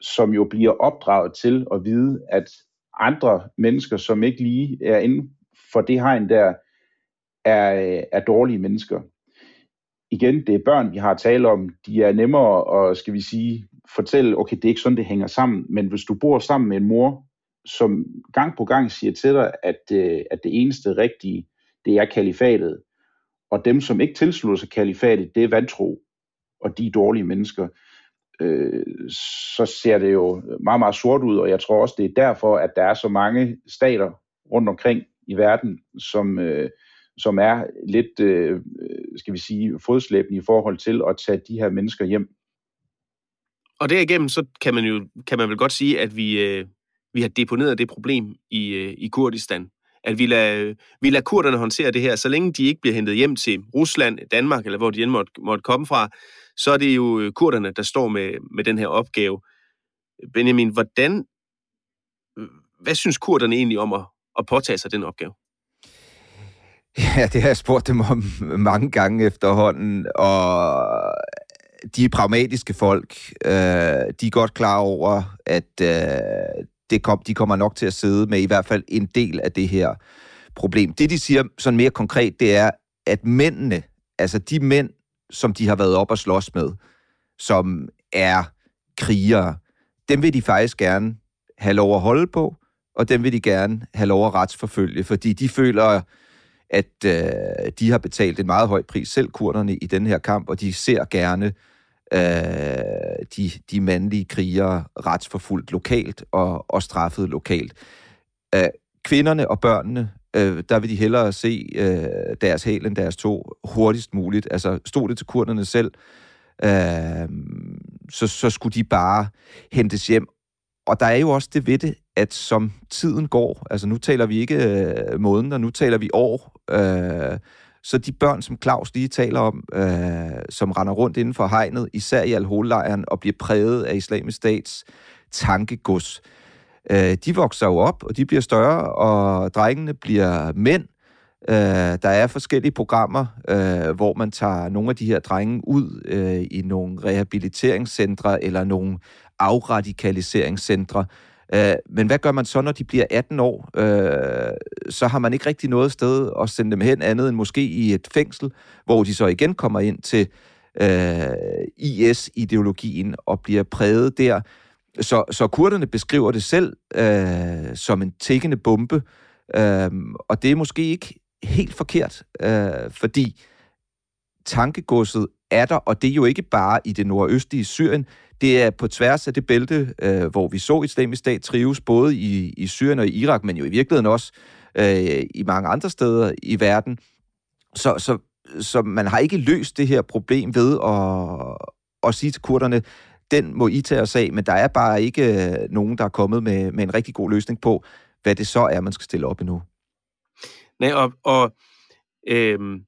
som jo bliver opdraget til at vide, at andre mennesker, som ikke lige er inden for det hegn der, er, er dårlige mennesker igen, det er børn, vi har tale om. De er nemmere at, skal vi sige, fortælle, okay, det er ikke sådan, det hænger sammen, men hvis du bor sammen med en mor, som gang på gang siger til dig, at, øh, at det eneste rigtige, det er kalifatet, og dem, som ikke tilslutter sig kalifatet, det er vantro, og de er dårlige mennesker, øh, så ser det jo meget, meget sort ud, og jeg tror også, det er derfor, at der er så mange stater rundt omkring i verden, som, øh, som er lidt, øh, skal vi sige, fodslæbende i forhold til at tage de her mennesker hjem. Og derigennem, så kan man jo kan man vel godt sige, at vi, øh, vi har deponeret det problem i, øh, i Kurdistan. At vi lader, vi lader kurderne håndtere det her, så længe de ikke bliver hentet hjem til Rusland, Danmark, eller hvor de end måtte, måtte komme fra, så er det jo øh, kurderne, der står med, med den her opgave. Benjamin, hvordan, hvad synes kurderne egentlig om at, at påtage sig den opgave? Ja, det har jeg spurgt dem om mange gange efterhånden, og de er pragmatiske folk. Øh, de er godt klar over, at øh, det kom, de kommer nok til at sidde med i hvert fald en del af det her problem. Det, de siger sådan mere konkret, det er, at mændene, altså de mænd, som de har været op og slås med, som er krigere, dem vil de faktisk gerne have lov at holde på, og dem vil de gerne have lov at retsforfølge, fordi de føler, at øh, de har betalt en meget høj pris, selv kurderne, i den her kamp, og de ser gerne øh, de, de mandlige krigere retsforfulgt lokalt og, og straffet lokalt. Øh, kvinderne og børnene, øh, der vil de hellere se øh, deres hæl end deres to hurtigst muligt. Altså, stod det til kurderne selv, øh, så, så skulle de bare hentes hjem. Og der er jo også det ved det, at som tiden går, altså nu taler vi ikke øh, måneder, nu taler vi år, øh, så de børn, som Claus lige taler om, øh, som render rundt inden for hegnet, især i al og bliver præget af islamisk stats tankegods, øh, de vokser jo op, og de bliver større, og drengene bliver mænd. Øh, der er forskellige programmer, øh, hvor man tager nogle af de her drenge ud øh, i nogle rehabiliteringscentre eller nogle afradikaliseringscentre, Øh, men hvad gør man så, når de bliver 18 år? Øh, så har man ikke rigtig noget sted at sende dem hen andet end måske i et fængsel, hvor de så igen kommer ind til øh, IS-ideologien og bliver præget der. Så, så kurderne beskriver det selv øh, som en tækkende bombe, øh, og det er måske ikke helt forkert, øh, fordi tankegodset er der, og det er jo ikke bare i det nordøstlige Syrien, det er på tværs af det bælte, øh, hvor vi så islamisk stat trives, både i, i Syrien og i Irak, men jo i virkeligheden også øh, i mange andre steder i verden. Så, så, så man har ikke løst det her problem ved at, at sige til kurderne, den må I tage os af, men der er bare ikke øh, nogen, der er kommet med, med en rigtig god løsning på, hvad det så er, man skal stille op endnu. Nej, og, og øhm,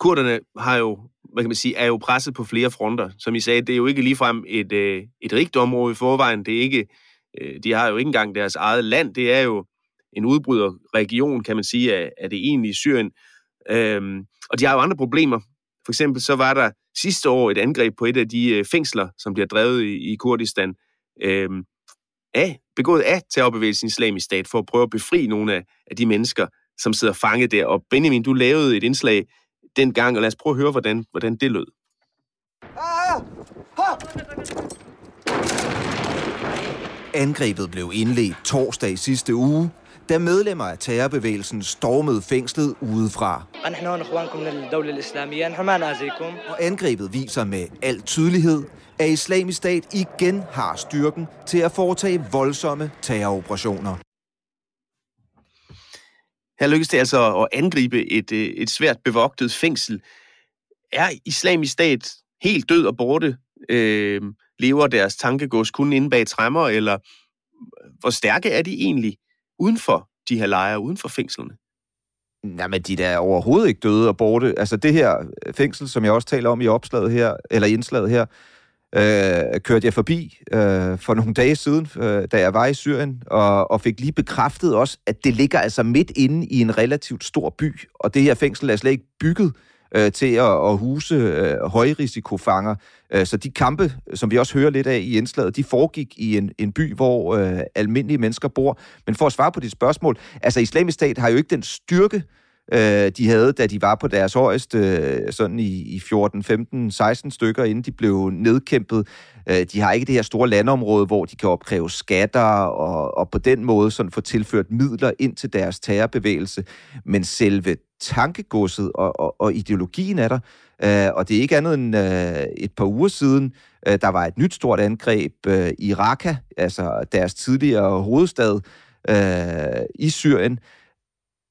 kurderne har jo, hvad kan man sige, er jo presset på flere fronter. Som I sagde, det er jo ikke ligefrem et, øh, et rigt område i forvejen. Det er ikke, øh, de har jo ikke engang deres eget land. Det er jo en udbryderregion, kan man sige, af, af det egentlige Syrien. Øhm, og de har jo andre problemer. For eksempel så var der sidste år et angreb på et af de øh, fængsler, som bliver drevet i, i Kurdistan, øhm, af, begået af terrorbevægelsen Islamisk Stat, for at prøve at befri nogle af, af de mennesker, som sidder fanget der. Og Benjamin, du lavede et indslag dengang, og lad os prøve at høre, hvordan, hvordan det lød. Angrebet blev indledt torsdag sidste uge, da medlemmer af terrorbevægelsen stormede fængslet udefra. Og angrebet viser med al tydelighed, at islamisk stat igen har styrken til at foretage voldsomme terroroperationer. Her lykkes det altså at angribe et, øh, et svært bevogtet fængsel. Er islamisk stat helt død og borte? Øh, lever deres tankegås kun inde bag træmmer, eller hvor stærke er de egentlig uden for de her lejre, uden for fængslerne? men de der er overhovedet ikke døde og borte. Altså det her øh, fængsel, som jeg også taler om i opslaget her, eller indslaget her, øh, kørte jeg forbi øh, for nogle dage siden, øh, da jeg var i Syrien, og, og fik lige bekræftet også, at det ligger altså midt inde i en relativt stor by, og det her fængsel er slet ikke bygget øh, til at, at huse øh, højrisikofanger. Øh, så de kampe, som vi også hører lidt af i indslaget, de foregik i en, en by, hvor øh, almindelige mennesker bor. Men for at svare på dit spørgsmål, altså islamisk stat har jo ikke den styrke, øh, øh, de havde, da de var på deres højeste, øh, sådan i, i 14, 15, 16 stykker, inden de blev nedkæmpet. Øh, de har ikke det her store landområde, hvor de kan opkræve skatter og, og på den måde sådan få tilført midler ind til deres terrorbevægelse. Men selve tankegodset og, og, og ideologien er der, øh, og det er ikke andet end øh, et par uger siden, øh, der var et nyt stort angreb øh, i Raqqa, altså deres tidligere hovedstad øh, i Syrien,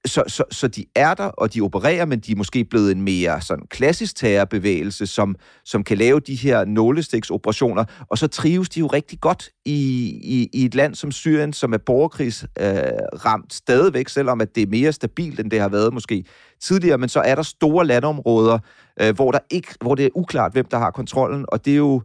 så, så, så de er der, og de opererer, men de er måske blevet en mere sådan klassisk terrorbevægelse, som, som kan lave de her nålestiksoperationer, og så trives de jo rigtig godt i, i, i et land som Syrien, som er borgerkrigsramt øh, stadigvæk, selvom at det er mere stabilt, end det har været måske tidligere, men så er der store landområder, øh, hvor, der ikke, hvor det er uklart, hvem der har kontrollen, og det er jo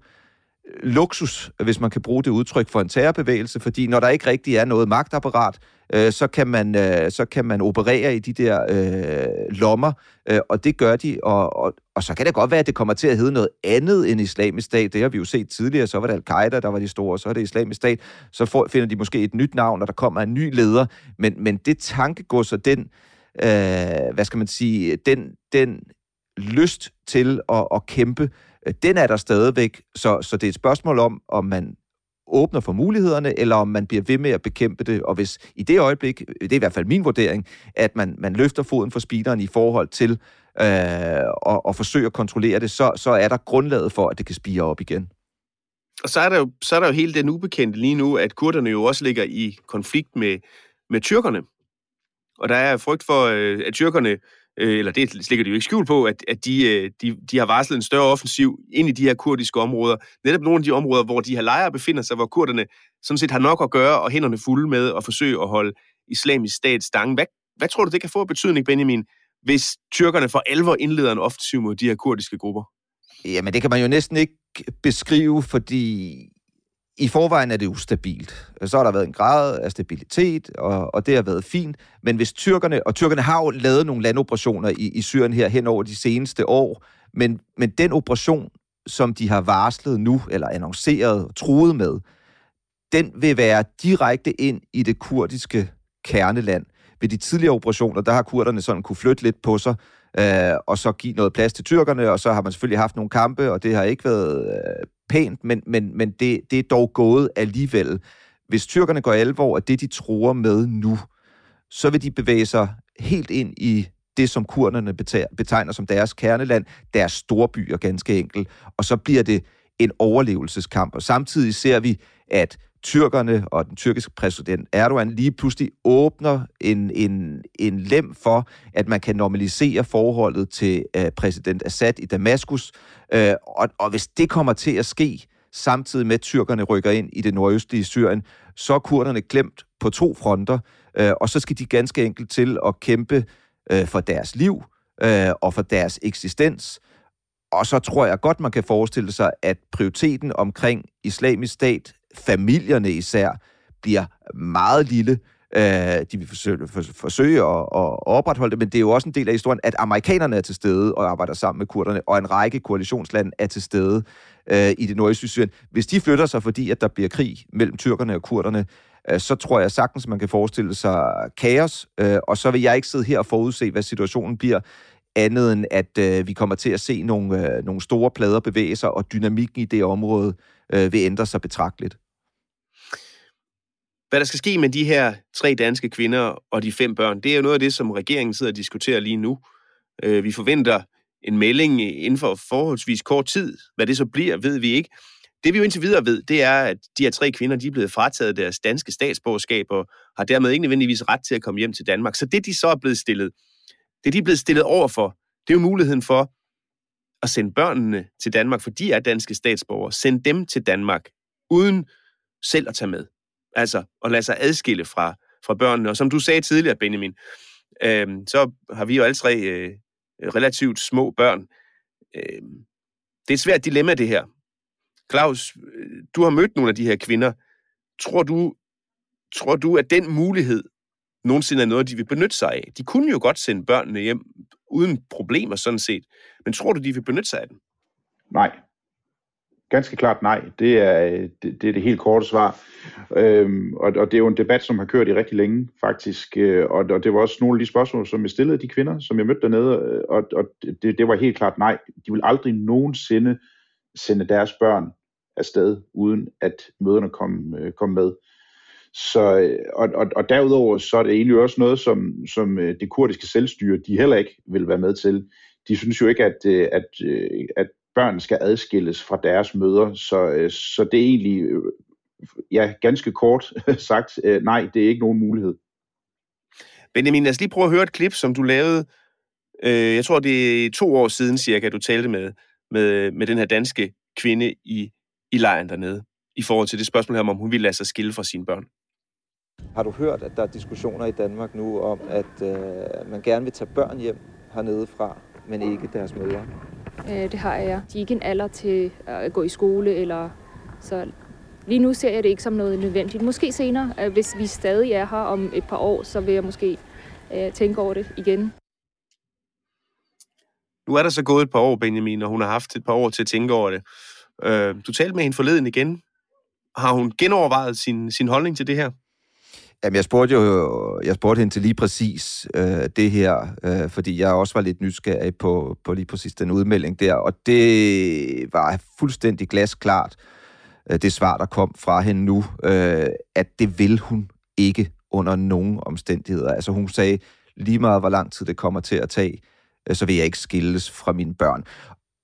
luksus, hvis man kan bruge det udtryk for en terrorbevægelse, fordi når der ikke rigtig er noget magtapparat, øh, så, kan man, øh, så kan man operere i de der øh, lommer, øh, og det gør de, og, og, og så kan det godt være, at det kommer til at hedde noget andet end islamisk stat. Det har vi jo set tidligere, så var det al-Qaida, der var de store, så er det islamisk stat, så får, finder de måske et nyt navn, og der kommer en ny leder, men, men det tankegods og den, øh, hvad skal man sige, den, den lyst til at, at kæmpe, øh, den er der stadigvæk. Så, så det er et spørgsmål om, om man åbner for mulighederne, eller om man bliver ved med at bekæmpe det. Og hvis i det øjeblik, det er i hvert fald min vurdering, at man, man løfter foden for speederen i forhold til øh, og, og forsøge at kontrollere det, så, så er der grundlaget for, at det kan spire op igen. Og så er der jo, så er der jo hele den ubekendte lige nu, at kurderne jo også ligger i konflikt med, med tyrkerne. Og der er frygt for, øh, at tyrkerne øh, eller det slikker de jo ikke skjul på, at, at de, øh, de, de har varslet en større offensiv ind i de her kurdiske områder. Netop nogle af de områder, hvor de her lejre befinder sig, hvor kurderne sådan set har nok at gøre, og hænderne fulde med at forsøge at holde islamisk stat stangen. Hvad, hvad tror du, det kan få betydning, Benjamin, hvis tyrkerne for alvor indleder en offensiv mod de her kurdiske grupper? Jamen, det kan man jo næsten ikke beskrive, fordi i forvejen er det ustabilt. Så har der været en grad af stabilitet, og, og det har været fint. Men hvis tyrkerne, og tyrkerne har jo lavet nogle landoperationer i, i Syrien her hen over de seneste år, men, men den operation, som de har varslet nu, eller annonceret, truet med, den vil være direkte ind i det kurdiske kerneland. Ved de tidligere operationer, der har kurderne sådan kunne flytte lidt på sig, øh, og så give noget plads til tyrkerne, og så har man selvfølgelig haft nogle kampe, og det har ikke været øh, pænt, men, men, men det, det er dog gået alligevel. Hvis tyrkerne går alvor af det, de tror med nu, så vil de bevæge sig helt ind i det, som kurderne betegner som deres kerneland, deres storbyer ganske enkelt, og så bliver det en overlevelseskamp. Og samtidig ser vi, at tyrkerne og den tyrkiske præsident Erdogan lige pludselig åbner en, en, en lem for, at man kan normalisere forholdet til øh, præsident Assad i Damaskus. Øh, og, og hvis det kommer til at ske, samtidig med at tyrkerne rykker ind i det nordøstlige Syrien, så er kurderne glemt på to fronter, øh, og så skal de ganske enkelt til at kæmpe øh, for deres liv øh, og for deres eksistens. Og så tror jeg godt, man kan forestille sig, at prioriteten omkring islamisk stat familierne især bliver meget lille. Øh, de vil forsøge, for, forsøge at, at opretholde det, men det er jo også en del af historien, at amerikanerne er til stede og arbejder sammen med kurderne, og en række koalitionslande er til stede øh, i det nordøstlige Syrien. Hvis de flytter sig, fordi at der bliver krig mellem tyrkerne og kurderne, øh, så tror jeg sagtens, man kan forestille sig kaos, øh, og så vil jeg ikke sidde her og forudse, hvad situationen bliver, andet end at øh, vi kommer til at se nogle, øh, nogle store plader bevæge sig, og dynamikken i det område øh, vil ændre sig betragteligt. Hvad der skal ske med de her tre danske kvinder og de fem børn, det er jo noget af det, som regeringen sidder og diskuterer lige nu. Øh, vi forventer en melding inden for forholdsvis kort tid. Hvad det så bliver, ved vi ikke. Det vi jo indtil videre ved, det er, at de her tre kvinder, de er blevet frataget deres danske statsborgerskab og har dermed ikke nødvendigvis ret til at komme hjem til Danmark. Så det, de så er blevet stillet, det de er blevet stillet over for, det er jo muligheden for at sende børnene til Danmark, for de er danske statsborgere. Send dem til Danmark, uden selv at tage med. Altså at lade sig adskille fra, fra børnene. Og som du sagde tidligere, Benjamin, øh, så har vi jo alle tre øh, relativt små børn. Øh, det er et svært dilemma, det her. Claus, øh, du har mødt nogle af de her kvinder. Tror du, tror du, at den mulighed nogensinde er noget, de vil benytte sig af? De kunne jo godt sende børnene hjem uden problemer sådan set. Men tror du, de vil benytte sig af den? Nej ganske klart nej. Det er det, det, er det helt korte svar. Øhm, og, og det er jo en debat, som har kørt i rigtig længe, faktisk. Øh, og, og det var også nogle af de spørgsmål, som jeg stillede de kvinder, som jeg mødte dernede. Øh, og, og det, det var helt klart nej. De vil aldrig nogensinde sende deres børn afsted, uden at møderne kom, øh, kom med. Så, øh, og, og, og derudover så er det egentlig også noget, som, som øh, det kurdiske selvstyre, de heller ikke vil være med til. De synes jo ikke, at, at, at børn skal adskilles fra deres møder, så, så det er egentlig ja, ganske kort (laughs) sagt, øh, nej, det er ikke nogen mulighed. Benjamin, lad os lige prøve at høre et klip, som du lavede, øh, jeg tror det er to år siden cirka, du talte med, med, med den her danske kvinde i, i lejren dernede, i forhold til det spørgsmål her om, hun ville lade sig skille fra sine børn. Har du hørt, at der er diskussioner i Danmark nu om, at øh, man gerne vil tage børn hjem hernede fra, men ikke deres mødre? Øh, det har jeg. De er ikke en alder til at gå i skole, eller så Lige nu ser jeg det ikke som noget nødvendigt. Måske senere, øh, hvis vi stadig er her om et par år, så vil jeg måske øh, tænke over det igen. Nu er der så gået et par år, Benjamin, og hun har haft et par år til at tænke over det. Øh, du talte med hende forleden igen. Har hun genovervejet sin, sin holdning til det her? Jamen, jeg spurgte jo jeg spurgte hende til lige præcis øh, det her, øh, fordi jeg også var lidt nysgerrig på, på lige præcis den udmelding der, og det var fuldstændig glasklart, øh, det svar, der kom fra hende nu, øh, at det vil hun ikke under nogen omstændigheder. Altså hun sagde, lige meget hvor lang tid det kommer til at tage, øh, så vil jeg ikke skilles fra mine børn.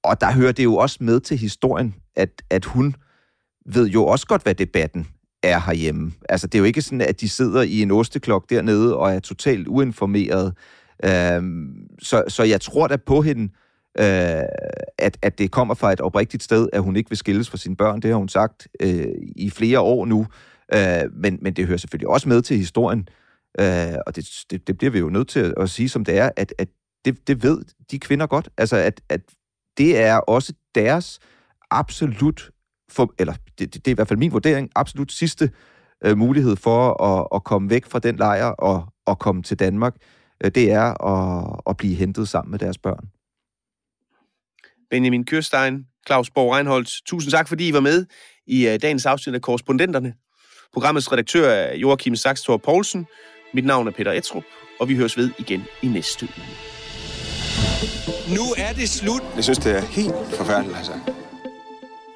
Og der hører det jo også med til historien, at, at hun ved jo også godt, hvad debatten er herhjemme. Altså, det er jo ikke sådan, at de sidder i en osteklok dernede og er totalt uinformeret. Øhm, så, så jeg tror da på hende, øh, at, at det kommer fra et oprigtigt sted, at hun ikke vil skilles fra sine børn. Det har hun sagt øh, i flere år nu. Øh, men, men det hører selvfølgelig også med til historien, øh, og det, det, det bliver vi jo nødt til at, at sige, som det er, at, at det, det ved de kvinder godt. Altså, at, at det er også deres absolut, for, eller det, det er i hvert fald min vurdering, absolut sidste øh, mulighed for at, at komme væk fra den lejr og, og komme til Danmark, øh, det er at, at blive hentet sammen med deres børn. Benjamin Kørstein, Claus Borg Reinholdt. Tusind tak, fordi I var med i uh, dagens afsnit af Korrespondenterne. Programmets redaktør er Joachim Saxtor Poulsen. Mit navn er Peter Etrup, og vi høres ved igen i næste uge. Nu er det slut. Jeg synes, det er helt forfærdeligt, altså.